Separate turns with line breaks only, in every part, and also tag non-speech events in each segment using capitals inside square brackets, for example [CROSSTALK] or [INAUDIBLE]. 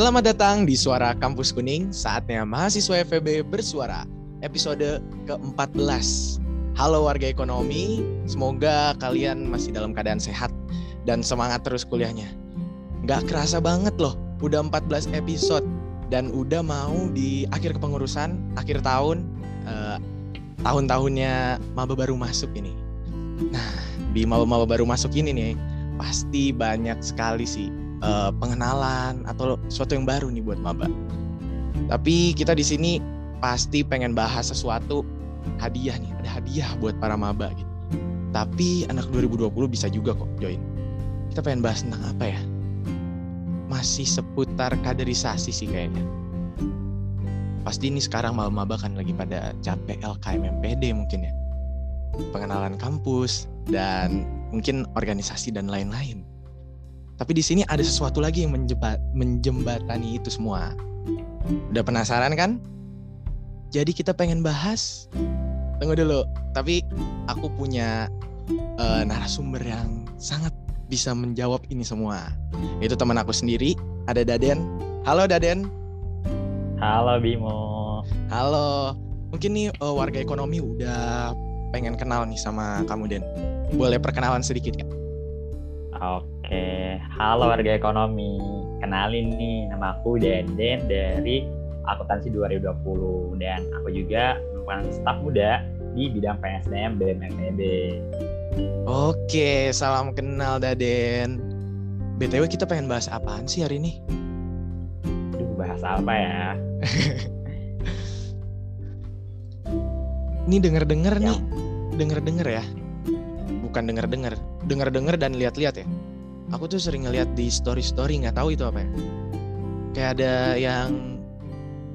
Selamat datang di Suara Kampus Kuning, saatnya mahasiswa FEB bersuara, episode ke-14. Halo warga ekonomi, semoga kalian masih dalam keadaan sehat dan semangat terus kuliahnya. Nggak kerasa banget loh, udah 14 episode dan udah mau di akhir kepengurusan, akhir tahun, eh, tahun-tahunnya maba baru masuk ini. Nah, di maba-maba baru masuk ini nih, pasti banyak sekali sih uh, pengenalan atau sesuatu yang baru nih buat maba. Tapi kita di sini pasti pengen bahas sesuatu hadiah nih, ada hadiah buat para maba gitu. Tapi anak 2020 bisa juga kok join. Kita pengen bahas tentang apa ya? Masih seputar kaderisasi sih kayaknya. Pasti ini sekarang maba-maba kan lagi pada capek LKM MPD mungkin ya. Pengenalan kampus dan mungkin organisasi dan lain-lain. Tapi di sini ada sesuatu lagi yang menjebat, menjembatani itu semua. Udah penasaran kan? Jadi kita pengen bahas. Tunggu dulu. Tapi aku punya uh, narasumber yang sangat bisa menjawab ini semua. Itu teman aku sendiri, ada Daden. Halo Daden.
Halo Bimo.
Halo. Mungkin nih uh, warga ekonomi udah pengen kenal nih sama kamu Den. Boleh perkenalan sedikit kan?
Oke, halo warga ekonomi. Kenalin nih, nama aku Denden dari Akuntansi 2020 dan aku juga merupakan staf muda di bidang PSDM BMFEB.
Oke, salam kenal Daden. BTW kita pengen bahas apaan sih hari ini?
Duh, bahas apa ya? [LAUGHS]
ini denger-denger nih, denger-denger ya bukan denger-denger, denger-denger dan lihat-lihat ya. Aku tuh sering ngeliat di story-story nggak tahu itu apa ya. Kayak ada yang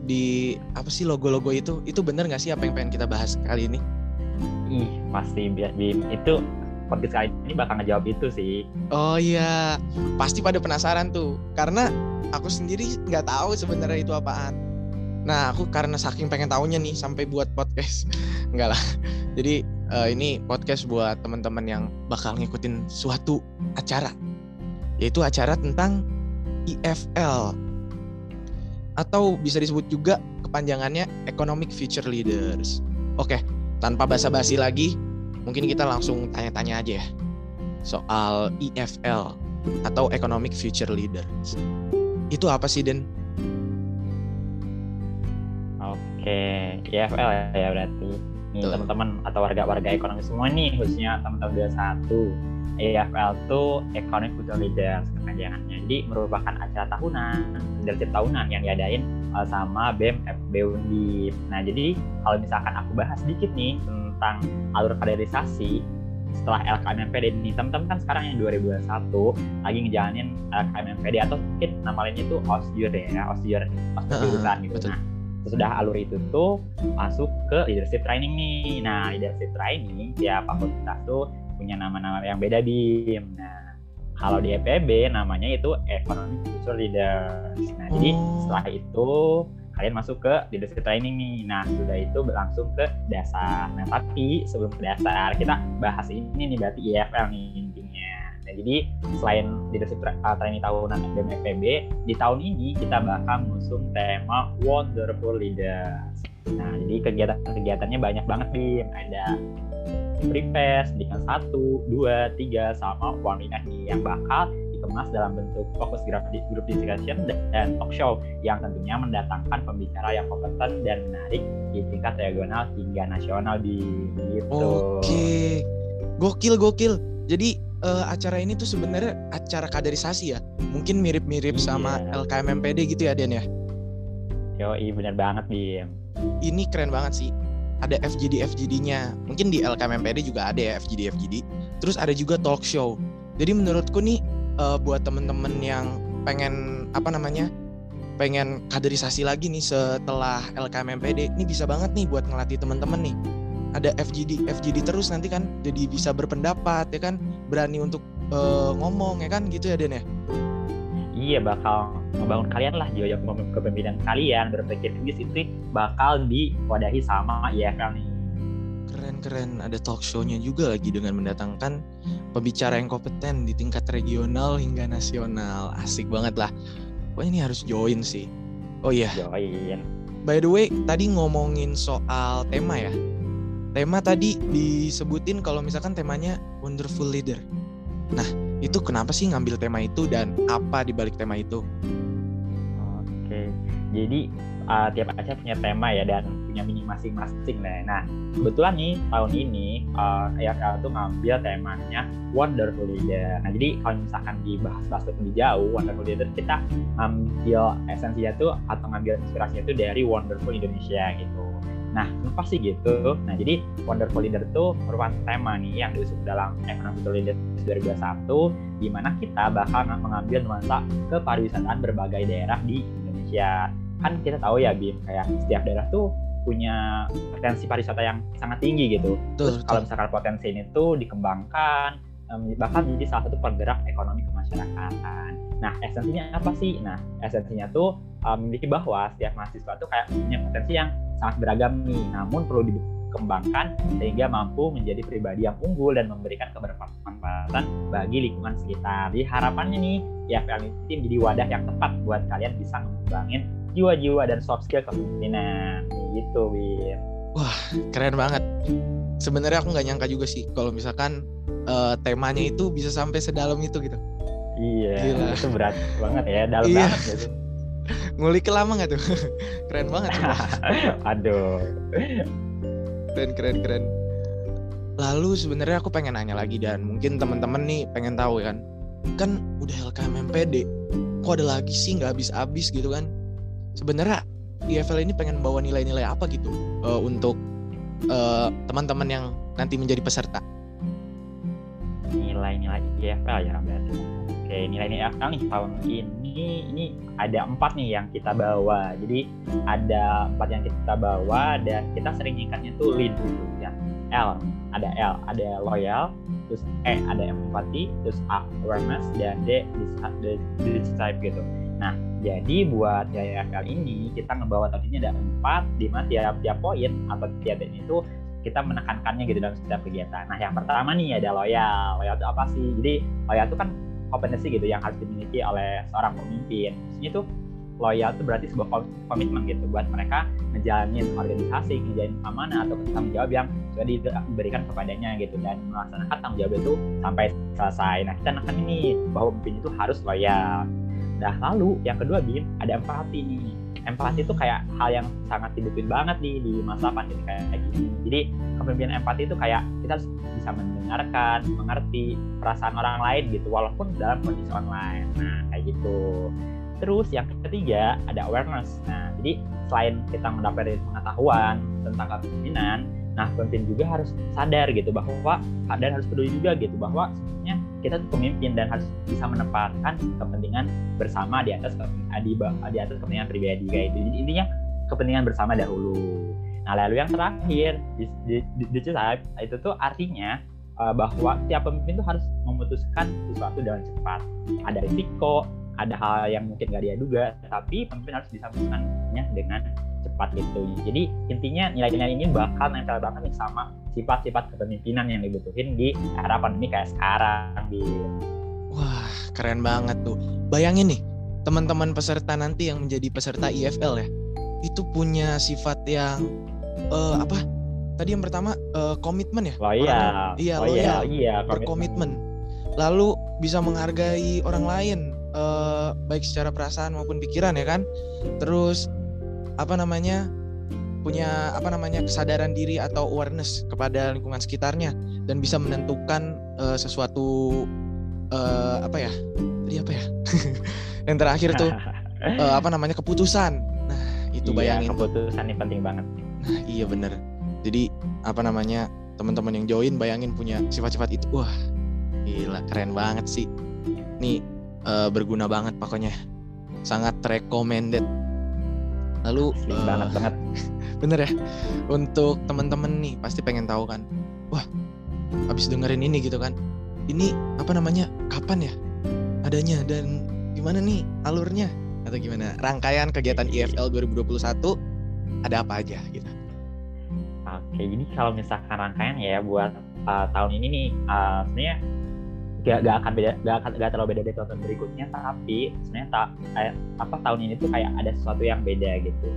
di apa sih logo-logo itu? Itu bener nggak sih apa yang pengen kita bahas kali ini?
Ih, pasti Bim. Itu podcast kali ini bakal ngejawab itu sih.
Oh iya, pasti pada penasaran tuh. Karena aku sendiri nggak tahu sebenarnya itu apaan. Nah, aku karena saking pengen tahunya nih sampai buat podcast. [LAUGHS] Enggak lah. Jadi uh, ini podcast buat teman-teman yang bakal ngikutin suatu acara yaitu acara tentang EFL atau bisa disebut juga kepanjangannya Economic Future Leaders. Oke, tanpa basa-basi lagi, mungkin kita langsung tanya-tanya aja ya soal EFL atau Economic Future Leaders. Itu apa sih, Den?
Oke, EFL ya berarti nih teman-teman atau warga-warga ekonomi semua nih khususnya teman-teman 21 EFL itu Economic Future Leaders kepanjangannya. Jadi merupakan acara tahunan, leadership tahunan yang diadain uh, sama BEM FB Undip. Nah, jadi kalau misalkan aku bahas sedikit nih tentang alur kaderisasi setelah LKMMPD ini teman-teman kan sekarang yang 2021 lagi ngejalanin LKMMPD atau mungkin nama lainnya itu OSJUR ya, OSJUR, OSJUR uh, gitu. Betul. Nah, sesudah alur itu tuh masuk ke leadership training nih. Nah, leadership training tiap fakultas tuh punya nama-nama yang beda di. Nah, kalau di EPB namanya itu Economic Future Leaders. Nah, jadi oh. setelah itu kalian masuk ke leadership training nih. Nah, sudah itu berlangsung ke dasar. Nah, tapi sebelum ke dasar, kita bahas ini nih berarti EFL nih intinya. Nah, jadi selain leadership uh, training tahunan BMFPB, di tahun ini kita bakal mengusung tema Wonderful Leaders. Nah, jadi kegiatan-kegiatannya banyak banget nih. Ada fest, pendidikan 1, 2, 3, sama weekend nih yang bakal dikemas dalam bentuk fokus group, group discussion dan talk show yang tentunya mendatangkan pembicara yang kompeten dan menarik di tingkat regional hingga nasional di gitu.
Oke. Gokil gokil. Jadi uh, acara ini tuh sebenarnya acara kaderisasi ya. Mungkin mirip-mirip iya. sama LKMMPD gitu ya, Den ya.
Yo, iya bener banget, Bim.
Ini keren banget sih. Ada FGD FGD-nya. Mungkin di LKMMPD juga ada ya FGD FGD. Terus ada juga talk show. Jadi menurutku nih uh, buat temen-temen yang pengen apa namanya? pengen kaderisasi lagi nih setelah LKMMPD, ini bisa banget nih buat ngelatih temen-temen nih ada FGD FGD terus nanti kan jadi bisa berpendapat ya kan berani untuk uh, ngomong ya kan gitu ya Den ya
iya bakal membangun kalian lah jiwa kepemimpinan kalian berpikir kritis itu bakal diwadahi sama IFL nih
keren-keren ada talk show-nya juga lagi dengan mendatangkan pembicara yang kompeten di tingkat regional hingga nasional asik banget lah Wah ini harus join sih. Oh iya.
Join.
By the way, tadi ngomongin soal tema ya. Tema tadi disebutin kalau misalkan temanya Wonderful Leader. Nah, itu kenapa sih ngambil tema itu dan apa di balik tema itu?
Oke. Jadi uh, tiap acara punya tema ya dan punya mini masing-masing lah. Nah, kebetulan nih tahun ini uh, IFL tuh ngambil temanya Wonderful Leader. Nah, jadi kalau misalkan dibahas-bahas lebih jauh, Wonderful Leader kita ambil esensinya tuh atau ngambil inspirasinya tuh dari Wonderful Indonesia gitu. Nah, kenapa sih gitu? Nah, jadi Wonderful Leader itu merupakan tema nih yang diusung dalam Economic Leader 2021 di mana kita bakal mengambil nuansa kepariwisataan berbagai daerah di Indonesia kan kita tahu ya Bim kayak setiap daerah tuh punya potensi pariwisata yang sangat tinggi gitu. Terus kalau misalkan potensi ini tuh dikembangkan bahkan menjadi salah satu penggerak ekonomi kemasyarakatan. Nah, esensinya apa sih? Nah, esensinya tuh um, memiliki bahwa setiap mahasiswa tuh kayak punya potensi yang sangat beragam nih, namun perlu dikembangkan sehingga mampu menjadi pribadi yang unggul dan memberikan kebermanfaatan bagi lingkungan sekitar. Jadi harapannya nih, IFL ini menjadi wadah yang tepat buat kalian bisa mengembangin jiwa-jiwa dan soft skill kepemimpinan gitu Bin
wah keren banget. Sebenarnya aku nggak nyangka juga sih kalau misalkan uh, temanya itu bisa sampai sedalam itu gitu.
Iya Gila. itu berat banget ya dalam iya. banget gitu. [LAUGHS]
Ngulik lama nggak tuh? [LAUGHS] Keren banget [LAUGHS]
aduh.
Keren keren keren. Lalu sebenarnya aku pengen nanya lagi dan mungkin teman-teman nih pengen tahu kan. Kan udah LKM MPD kok ada lagi sih nggak habis-habis gitu kan? Sebenarnya IFL ini pengen bawa nilai-nilai apa gitu uh, untuk uh, teman-teman yang nanti menjadi peserta?
Nilai-nilai IFL ya berarti. Oke, nilai-nilai IFL nih tahun ini ini ada empat nih yang kita bawa. Jadi ada empat yang kita bawa dan kita sering ingatnya tuh lead gitu ya. L ada L ada loyal, terus E ada empathy, terus A awareness dan D decisive gitu. Jadi buat YFL ini kita ngebawa tahun ini ada empat di mana tiap tiap poin atau tiap ini itu kita menekankannya gitu dalam setiap kegiatan. Nah yang pertama nih ada loyal. Loyal itu apa sih? Jadi loyal itu kan kompetensi gitu yang harus dimiliki oleh seorang pemimpin. Maksudnya itu loyal itu berarti sebuah komitmen gitu buat mereka ngejalanin organisasi, ngejalanin amanah atau tanggung jawab yang sudah diberikan kepadanya gitu dan melaksanakan tanggung jawab itu sampai selesai. Nah kita neken ini bahwa pemimpin itu harus loyal. Nah lalu yang kedua Bim ada empati nih. Empati itu kayak hal yang sangat dibutuhin banget nih di masa pandemi kayak gini. Jadi kepemimpinan empati itu kayak kita harus bisa mendengarkan, mengerti perasaan orang lain gitu, walaupun dalam kondisi online. Nah kayak gitu. Terus yang ketiga ada awareness. Nah jadi selain kita mendapatkan pengetahuan tentang kepemimpinan, nah pemimpin juga harus sadar gitu bahwa dan harus peduli juga gitu bahwa kita tuh pemimpin dan harus bisa menempatkan kepentingan bersama di atas di, di atas kepentingan pribadi kayak itu. Jadi intinya kepentingan bersama dahulu. Nah lalu yang terakhir di, di, di, itu tuh artinya uh, bahwa tiap pemimpin tuh harus memutuskan sesuatu dengan cepat. Ada risiko, ada hal yang mungkin gak dia duga, tapi pemimpin harus bisa memutuskannya dengan cepat gitu. Jadi intinya nilai-nilai ini bakal nempel banget sama sifat-sifat kepemimpinan yang dibutuhin di era pandemi kayak sekarang di
Wah, keren banget tuh. Bayangin nih, teman-teman peserta nanti yang menjadi peserta IFL ya, itu punya sifat yang uh, apa? Tadi yang pertama uh, komitmen ya?
Loyal.
iya, loyal. Iya, berkomitmen. Lalu bisa menghargai orang lain, uh, baik secara perasaan maupun pikiran ya kan. Terus apa namanya? Punya apa namanya kesadaran diri atau awareness kepada lingkungan sekitarnya dan bisa menentukan uh, sesuatu uh, apa ya tadi apa ya [LAUGHS] yang terakhir tuh uh, [LAUGHS] apa namanya keputusan. Nah itu iya, bayangin.
keputusan ini penting banget.
Nah iya bener. Jadi apa namanya teman-teman yang join bayangin punya sifat-sifat itu wah gila keren banget sih. Nih uh, berguna banget pokoknya. Sangat recommended lalu
uh, banget banget. [LAUGHS]
bener ya untuk teman-teman nih pasti pengen tahu kan wah habis dengerin ini gitu kan ini apa namanya kapan ya adanya dan gimana nih alurnya atau gimana? Rangkaian kegiatan IFL 2021 ada apa aja gitu?
Oke jadi kalau misalkan rangkaian ya buat uh, tahun ini nih uh, sebenarnya gak, gak akan beda gak akan gak terlalu beda dari tahun berikutnya tapi sebenarnya tak kayak apa tahun ini tuh kayak ada sesuatu yang beda gitu.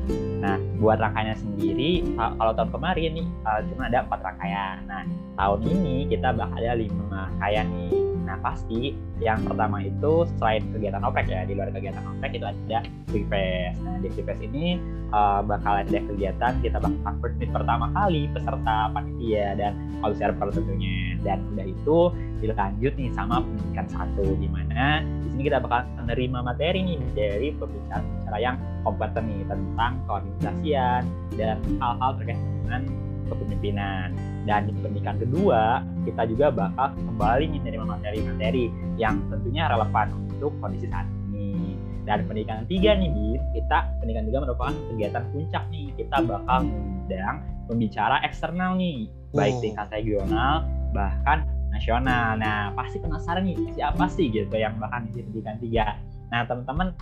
Nah buat rangkaiannya sendiri kalau tahun kemarin nih uh, cuma ada empat rangkaian. Nah tahun ini kita bakal ada lima rangkaian nih pasti yang pertama itu selain kegiatan oprek ya di luar kegiatan oprek itu ada free fest nah di free fest ini uh, bakal ada kegiatan kita bakal meet pertama kali peserta panitia dan observer tentunya. Dan udah itu dilanjut nih sama pendidikan satu di mana di sini kita bakal menerima materi nih dari pembicara-pembicara yang kompeten nih tentang keorganisasian dan hal-hal terkait dengan kepemimpinan dan di pendidikan kedua kita juga bakal kembali menerima materi-materi yang tentunya relevan untuk kondisi saat ini dan pendidikan tiga nih Bi, kita pendidikan tiga merupakan kegiatan puncak nih kita bakal mengundang pembicara eksternal nih baik tingkat regional bahkan nasional. Nah, pasti penasaran nih siapa sih gitu yang bakal di pendidikan tiga. Nah, teman-teman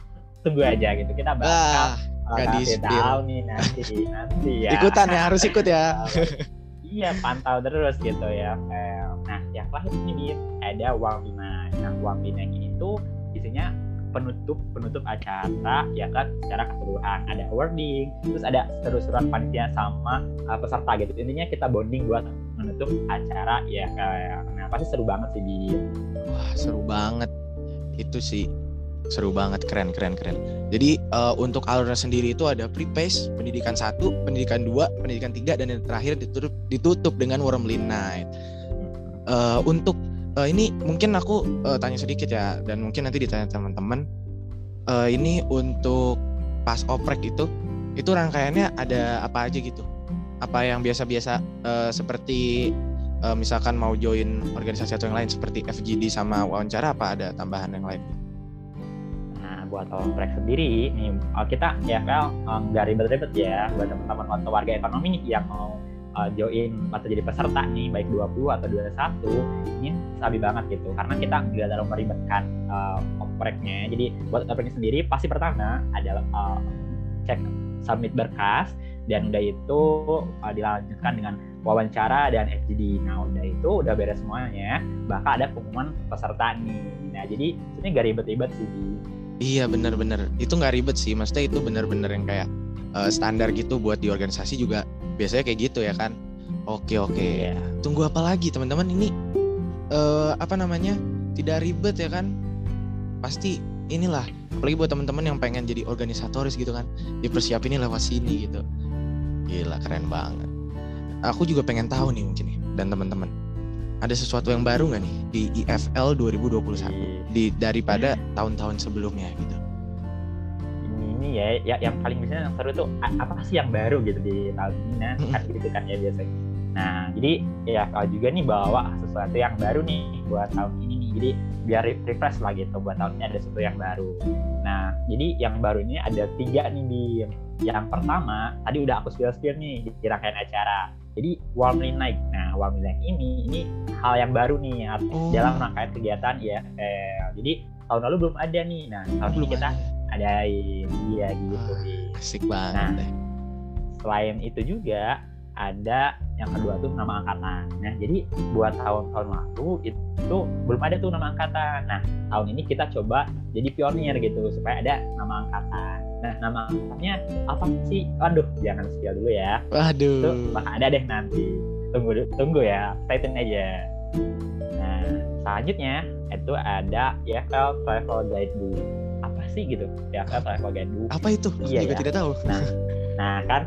tunggu aja gitu. Kita bakal
ah, kasih tahu
nih nanti nanti ya.
Ikutan ya, harus ikut ya. [LAUGHS]
iya, pantau terus gitu ya. Nah, yang terakhir ini ada Warm Nah, Warm itu isinya penutup penutup acara ya kan? Secara keseluruhan. Ada awarding terus ada seru-seruan panitia sama uh, peserta gitu. Intinya kita bonding buat menutup acara ya kayak nah pasti seru banget sih di
wah seru banget. Itu sih seru banget keren keren keren. Jadi uh, untuk alurnya sendiri itu ada pre-pace pendidikan satu pendidikan dua pendidikan tiga dan yang terakhir ditutup ditutup dengan Wormlin Night. Uh, untuk uh, ini mungkin aku uh, tanya sedikit ya dan mungkin nanti ditanya teman-teman. Uh, ini untuk pas oprek itu itu rangkaiannya ada apa aja gitu? Apa yang biasa-biasa uh, seperti uh, misalkan mau join organisasi atau yang lain seperti FGD sama wawancara apa ada tambahan yang lain?
Nah buat oprek sendiri nih kita ya kalau nggak ribet-ribet ya buat teman-teman atau warga ekonomi yang mau uh, join atau jadi peserta nih baik 20 atau 21 ini sabi banget gitu karena kita nggak terlalu meribetkan uh, opreknya jadi buat opreknya sendiri pasti pertama adalah uh, cek submit berkas dan udah itu uh, dilanjutkan dengan wawancara dan FGD nah udah itu udah beres semuanya bakal ada pengumuman peserta nih. Nah jadi ini gak ribet-ribet sih
Iya bener-bener itu nggak ribet sih. Maksudnya itu bener-bener yang kayak uh, standar gitu buat di organisasi juga biasanya kayak gitu ya kan? Oke oke. Yeah. tunggu apa lagi teman-teman? Ini uh, apa namanya? Tidak ribet ya kan? Pasti inilah apalagi buat teman-teman yang pengen jadi organisatoris gitu kan? Dipersiapin lewat sini gitu. Gila keren banget. Aku juga pengen tahu nih mungkin nih dan teman-teman ada sesuatu yang baru nggak nih di IFL 2021 iya. di daripada tahun-tahun sebelumnya gitu.
Ya, ya yang paling biasanya yang seru tuh apa sih yang baru gitu di tahun ini nah kan gitu kan ya biasanya. Nah jadi ya kalau juga nih bawa sesuatu yang baru nih buat tahun ini nih. Jadi biar refresh lah gitu buat tahun ini ada sesuatu yang baru. Nah jadi yang baru ini ada tiga nih di yang pertama tadi udah aku spill spill nih di rangkaian acara jadi warmly night. Nah warmly night ini ini hal yang baru nih oh. dalam rangkaian kegiatan ya. Eh, jadi tahun lalu belum ada nih. Nah tahun belum ini kita ada. iya gitu
ah, asik banget nah,
selain itu juga ada yang kedua tuh nama angkatan. Nah jadi buat tahun-tahun lalu itu belum ada tuh nama angkatan. Nah tahun ini kita coba jadi pionir gitu supaya ada nama angkatan nah nama angkatannya apa sih? Waduh jangan spill dulu ya.
Waduh. Itu
bakal ada deh nanti. Tunggu tunggu ya. Stay tune aja. Nah selanjutnya itu ada EFL Travel Guidebook sih gitu? Ya kan travel guidebook
apa itu? Iya, juga ya. tidak tahu.
Nah nah kan?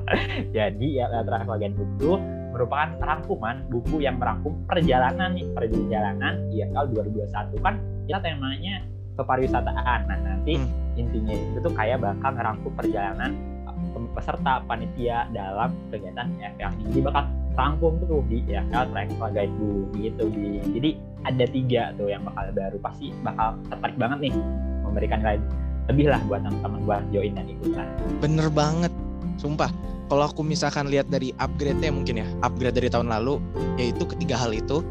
[LAUGHS] Jadi ya travel guidebook itu merupakan rangkuman buku yang merangkum perjalanan nih. Perjalanan IFL 2021 kan? Kita temanya kepariwisataan nah nanti hmm. Intinya itu tuh kayak bakal ngerangkum perjalanan uh, peserta panitia dalam kegiatan ini jadi bakal rangkum tuh di IFL Travel Guidebook gitu di jadi ada tiga tuh yang bakal baru pasti bakal tertarik banget nih memberikan nilai lebih lah buat teman-teman buat join dan ikutan.
Bener banget, sumpah. Kalau aku misalkan lihat dari upgrade-nya mungkin ya, upgrade dari tahun lalu, yaitu ketiga hal itu,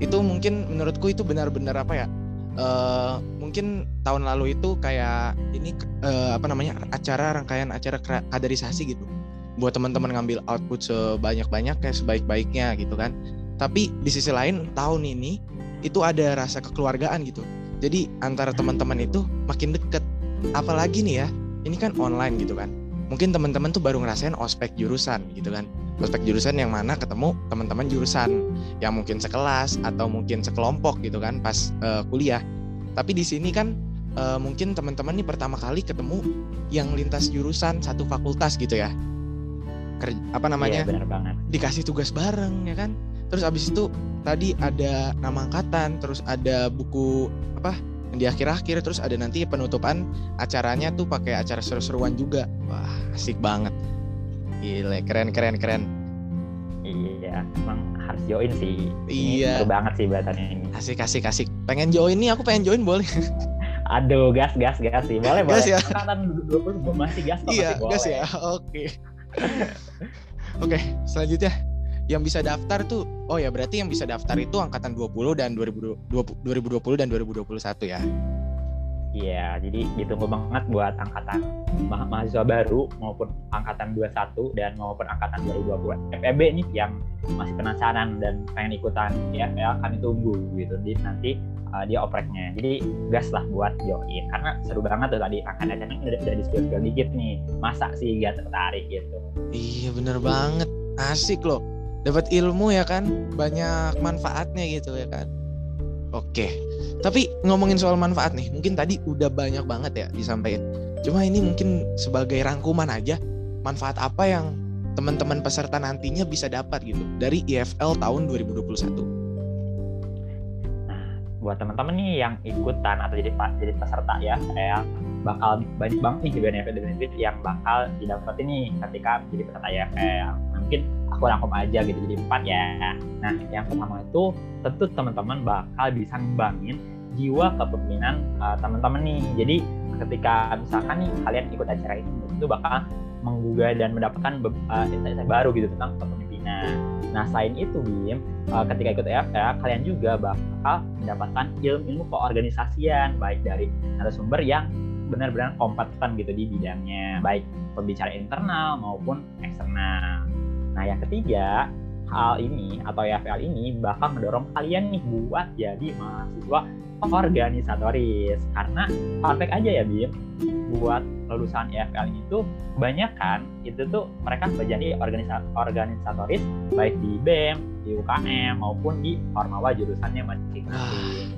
itu mungkin menurutku itu benar-benar apa ya? Uh, mungkin tahun lalu itu kayak ini uh, apa namanya acara rangkaian acara kaderisasi gitu. Buat teman-teman ngambil output sebanyak-banyak kayak sebaik-baiknya gitu kan. Tapi di sisi lain tahun ini itu ada rasa kekeluargaan gitu. Jadi antara teman-teman itu makin deket. Apalagi nih ya ini kan online gitu kan. Mungkin teman-teman tuh baru ngerasain ospek jurusan gitu kan ospek jurusan yang mana ketemu teman-teman jurusan yang mungkin sekelas atau mungkin sekelompok gitu kan pas uh, kuliah. Tapi di sini kan uh, mungkin teman-teman nih pertama kali ketemu yang lintas jurusan satu fakultas gitu ya. Ker apa namanya?
Iya, benar banget.
dikasih tugas bareng ya kan? Terus abis itu tadi ada nama angkatan terus ada buku apa yang di akhir-akhir terus ada nanti penutupan acaranya tuh pakai acara seru-seruan juga. Wah asik banget gile keren keren keren
Iya, emang harus join sih. Ini
Iya.
Seru banget sih bahasannya ini.
asik asik asik pengen join nih aku pengen join boleh [LAUGHS]
Aduh, gas, gas, gas sih. Boleh,
Gas
boleh.
ya.
Angkatan 20 belum masih gas kok,
iya
masih
gas
boleh.
ya oke [LAUGHS] oke selanjutnya yang bisa daftar tuh oh ya berarti yang bisa daftar itu angkatan 20 dan 2020 2020 dan 2021 ya
Iya, jadi ditunggu banget buat angkatan ma- mahasiswa baru maupun angkatan 21 dan maupun angkatan 2020. FEB nih yang masih penasaran dan pengen ikutan IFL kami tunggu gitu. Jadi nanti uh, dia opreknya. Jadi gas lah buat join karena seru banget tuh tadi angkatan acaranya udah udah di spill dikit nih. Masa sih gak tertarik gitu.
Iya bener banget Asik loh Dapat ilmu ya kan Banyak manfaatnya gitu ya kan Oke Tapi ngomongin soal manfaat nih Mungkin tadi udah banyak banget ya disampaikan. Cuma ini mungkin sebagai rangkuman aja Manfaat apa yang teman-teman peserta nantinya bisa dapat gitu Dari IFL tahun 2021
buat teman-teman nih yang ikutan atau jadi jadi peserta ya saya bakal banyak banget nih benefit-benefit yang bakal didapetin nih ketika jadi peserta ya Nah, mungkin aku rangkum aja gitu jadi empat ya. Nah yang pertama itu tentu teman-teman bakal bisa ngembangin jiwa kepemimpinan uh, teman-teman nih. Jadi ketika misalkan nih kalian ikut acara ini itu bakal menggugah dan mendapatkan uh, insight-insight baru gitu tentang kepemimpinan. Nah selain itu Bim uh, ketika ikut EFL kalian juga bakal mendapatkan ilmu-ilmu keorganisasian baik dari narasumber yang benar-benar kompeten gitu di bidangnya. Baik pembicara internal maupun eksternal. Nah yang ketiga hal ini atau EFL ini bakal mendorong kalian nih buat jadi mahasiswa organisatoris karena fact aja ya Bim buat lulusan EFL ini tuh banyak kan itu tuh mereka menjadi organisa organisatoris baik di BEM, di UKM maupun di Ormawa jurusannya masing-masing.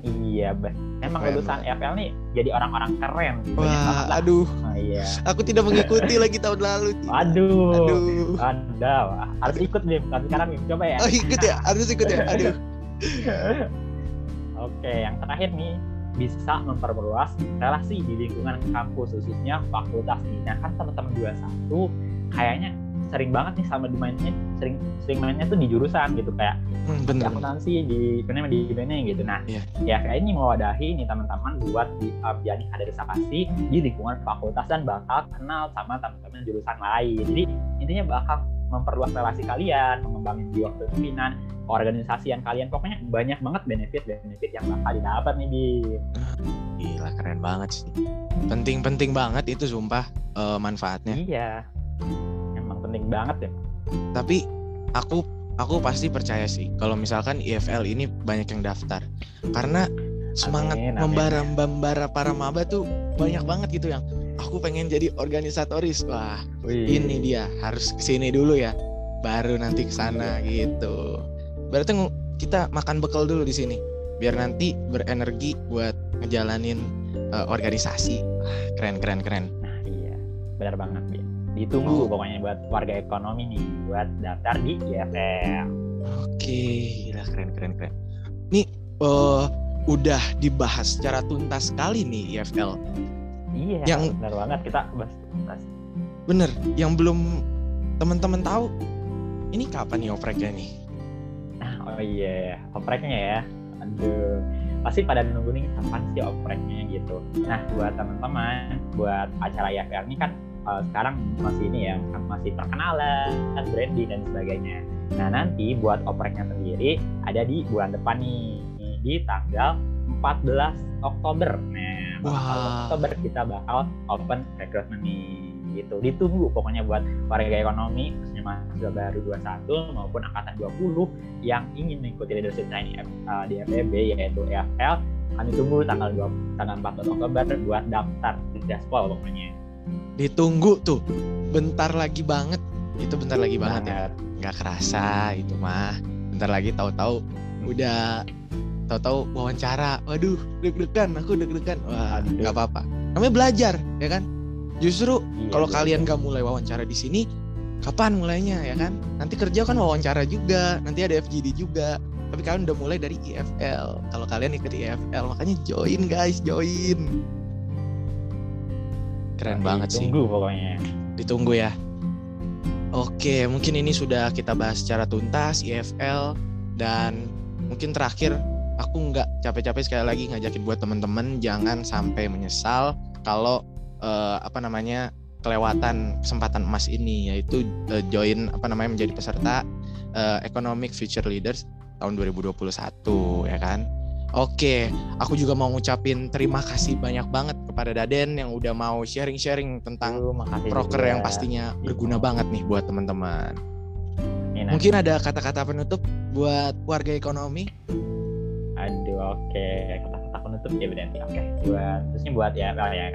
Iya, Bang. Emang lulusan EFL nih jadi orang-orang keren. Banyak
Wah aduh
Oh, iya.
Aku tidak mengikuti lagi tahun lalu
Aduh.
Aduh
Ada, wah. harus ikut Bim. Tapi sekarang Bim coba ya.
Oh ikut ya harus ikut ya Aduh [LAUGHS]
Oke, yang terakhir nih bisa memperluas relasi di lingkungan kampus khususnya fakultas nih. Nah kan teman-teman 21 kayaknya sering banget nih sama dimainnya sering sering mainnya tuh di jurusan gitu kayak
Hmm,
di
Bener
akuntansi di mana di mana gitu. Nah,
Iya.
ya kayak ini mewadahi nih teman-teman buat di, uh, jadi kaderisasi di lingkungan fakultas dan bakal kenal sama teman-teman jurusan lain. Jadi intinya bakal memperluas relasi kalian, mengembangin jiwa kepemimpinan, organisasian kalian. Pokoknya banyak banget benefit-benefit yang bakal didapat nih di
Gila keren banget sih Penting-penting banget itu sumpah eh, manfaatnya
Iya. Penting banget ya.
tapi aku aku pasti percaya sih kalau misalkan IFL ini banyak yang daftar karena semangat
Amin, amin.
membara membara para maba tuh banyak banget gitu yang aku pengen jadi organisatoris wah
Wih.
ini dia harus ke sini dulu ya baru nanti ke sana gitu berarti kita makan bekal dulu di sini biar nanti berenergi buat ngejalanin eh, organisasi keren keren keren
iya. Benar banget, Bi. Ditunggu pokoknya buat warga ekonomi nih buat daftar di IFL.
Oke, gila keren keren keren. Nih eh, udah dibahas secara tuntas sekali nih IFL.
Iya,
Yang-
benar banget kita bahas tuntas.
Bener, yang belum teman-teman tahu ini kapan nih opreknya nih?
Nah, oh iya, opreknya ya. Aduh, pasti pada nunggu nih kapan sih opreknya gitu. Nah, buat teman-teman, buat acara IFL ini kan eh, sekarang masih ini ya, masih perkenalan, branding dan sebagainya. Nah, nanti buat opreknya sendiri ada di bulan depan nih, di tanggal 14 Oktober. Nah,
Wah.
Oktober kita bakal open recruitment nih. gitu ditunggu pokoknya buat warga ekonomi khususnya mahasiswa baru 21 maupun angkatan 20 yang ingin mengikuti leadership training uh, di FEB yaitu EFL kami tunggu tanggal 2 tanggal 14 Oktober buat daftar di Jaspol pokoknya
ditunggu tuh. Bentar lagi banget. Itu bentar lagi banget, ya. Nggak kerasa itu mah. Bentar lagi tahu-tahu udah tahu-tahu wawancara. Waduh deg-degan. Aku deg-degan. Wah nggak apa-apa. Namanya belajar ya kan? Justru iya, kalau kalian gak mulai wawancara di sini kapan mulainya ya kan? Nanti kerja kan wawancara juga. Nanti ada FGD juga. Tapi kalian udah mulai dari IFL kalau kalian ikut IFL makanya join guys. Join keren nah, banget
sih. ditunggu pokoknya.
Ditunggu ya. Oke, mungkin ini sudah kita bahas secara tuntas IFL dan mungkin terakhir aku nggak capek-capek sekali lagi ngajakin buat teman-teman jangan sampai menyesal kalau uh, apa namanya kelewatan kesempatan emas ini yaitu uh, join apa namanya menjadi peserta uh, Economic Future Leaders tahun 2021 ya kan. Oke, aku juga mau ngucapin terima kasih banyak banget kepada Daden yang udah mau sharing-sharing tentang uh, proker yang pastinya berguna banget nih buat teman-teman. Mungkin ada kata-kata penutup buat warga ekonomi?
Aduh, oke. Okay. Kata-kata penutup ya berarti. Oke, okay. buat terusnya buat ya, oh, ya.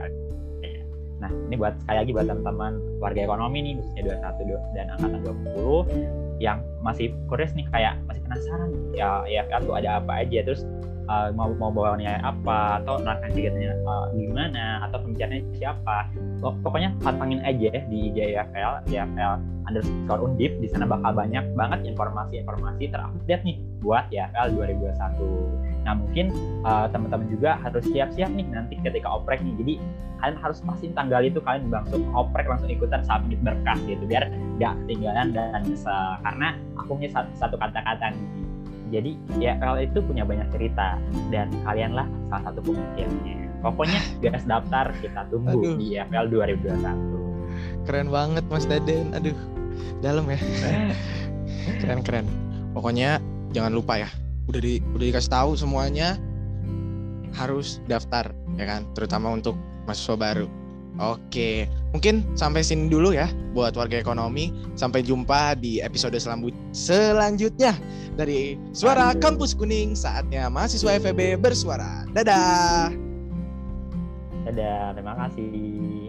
Nah, ini buat sekali lagi buat teman-teman warga ekonomi nih, khususnya 21 dan angkatan 20 yang masih kures nih kayak masih penasaran ya ya tuh ada apa aja terus uh, mau mau bawanya apa atau nerangkan kegiatannya uh, gimana atau pembicaranya siapa. Pokoknya pantangin aja di IJFL IJFL underscore undip. Di sana bakal banyak banget informasi-informasi terupdate nih buat IJFL 2021 nah mungkin uh, teman-teman juga harus siap-siap nih nanti ketika oprek nih. Jadi kalian harus pastiin tanggal itu kalian langsung oprek langsung ikutan submit berkas gitu biar gak ketinggalan dan nyesel. Karena aku punya satu, satu kata-kata nih jadi YL itu punya banyak cerita dan kalianlah salah satu pemimpinnya. Pokoknya [LAUGHS] gas daftar kita tunggu Aduh. di YFL 2021.
Keren banget Mas Daden. Aduh, dalam ya. [LAUGHS] keren keren. Pokoknya jangan lupa ya. Udah di udah dikasih tahu semuanya harus daftar ya kan, terutama untuk mahasiswa baru. Oke, mungkin sampai sini dulu ya buat warga ekonomi. Sampai jumpa di episode selanjutnya dari Suara Kampus Kuning. Saatnya mahasiswa FEB bersuara. Dadah.
Dadah, terima kasih.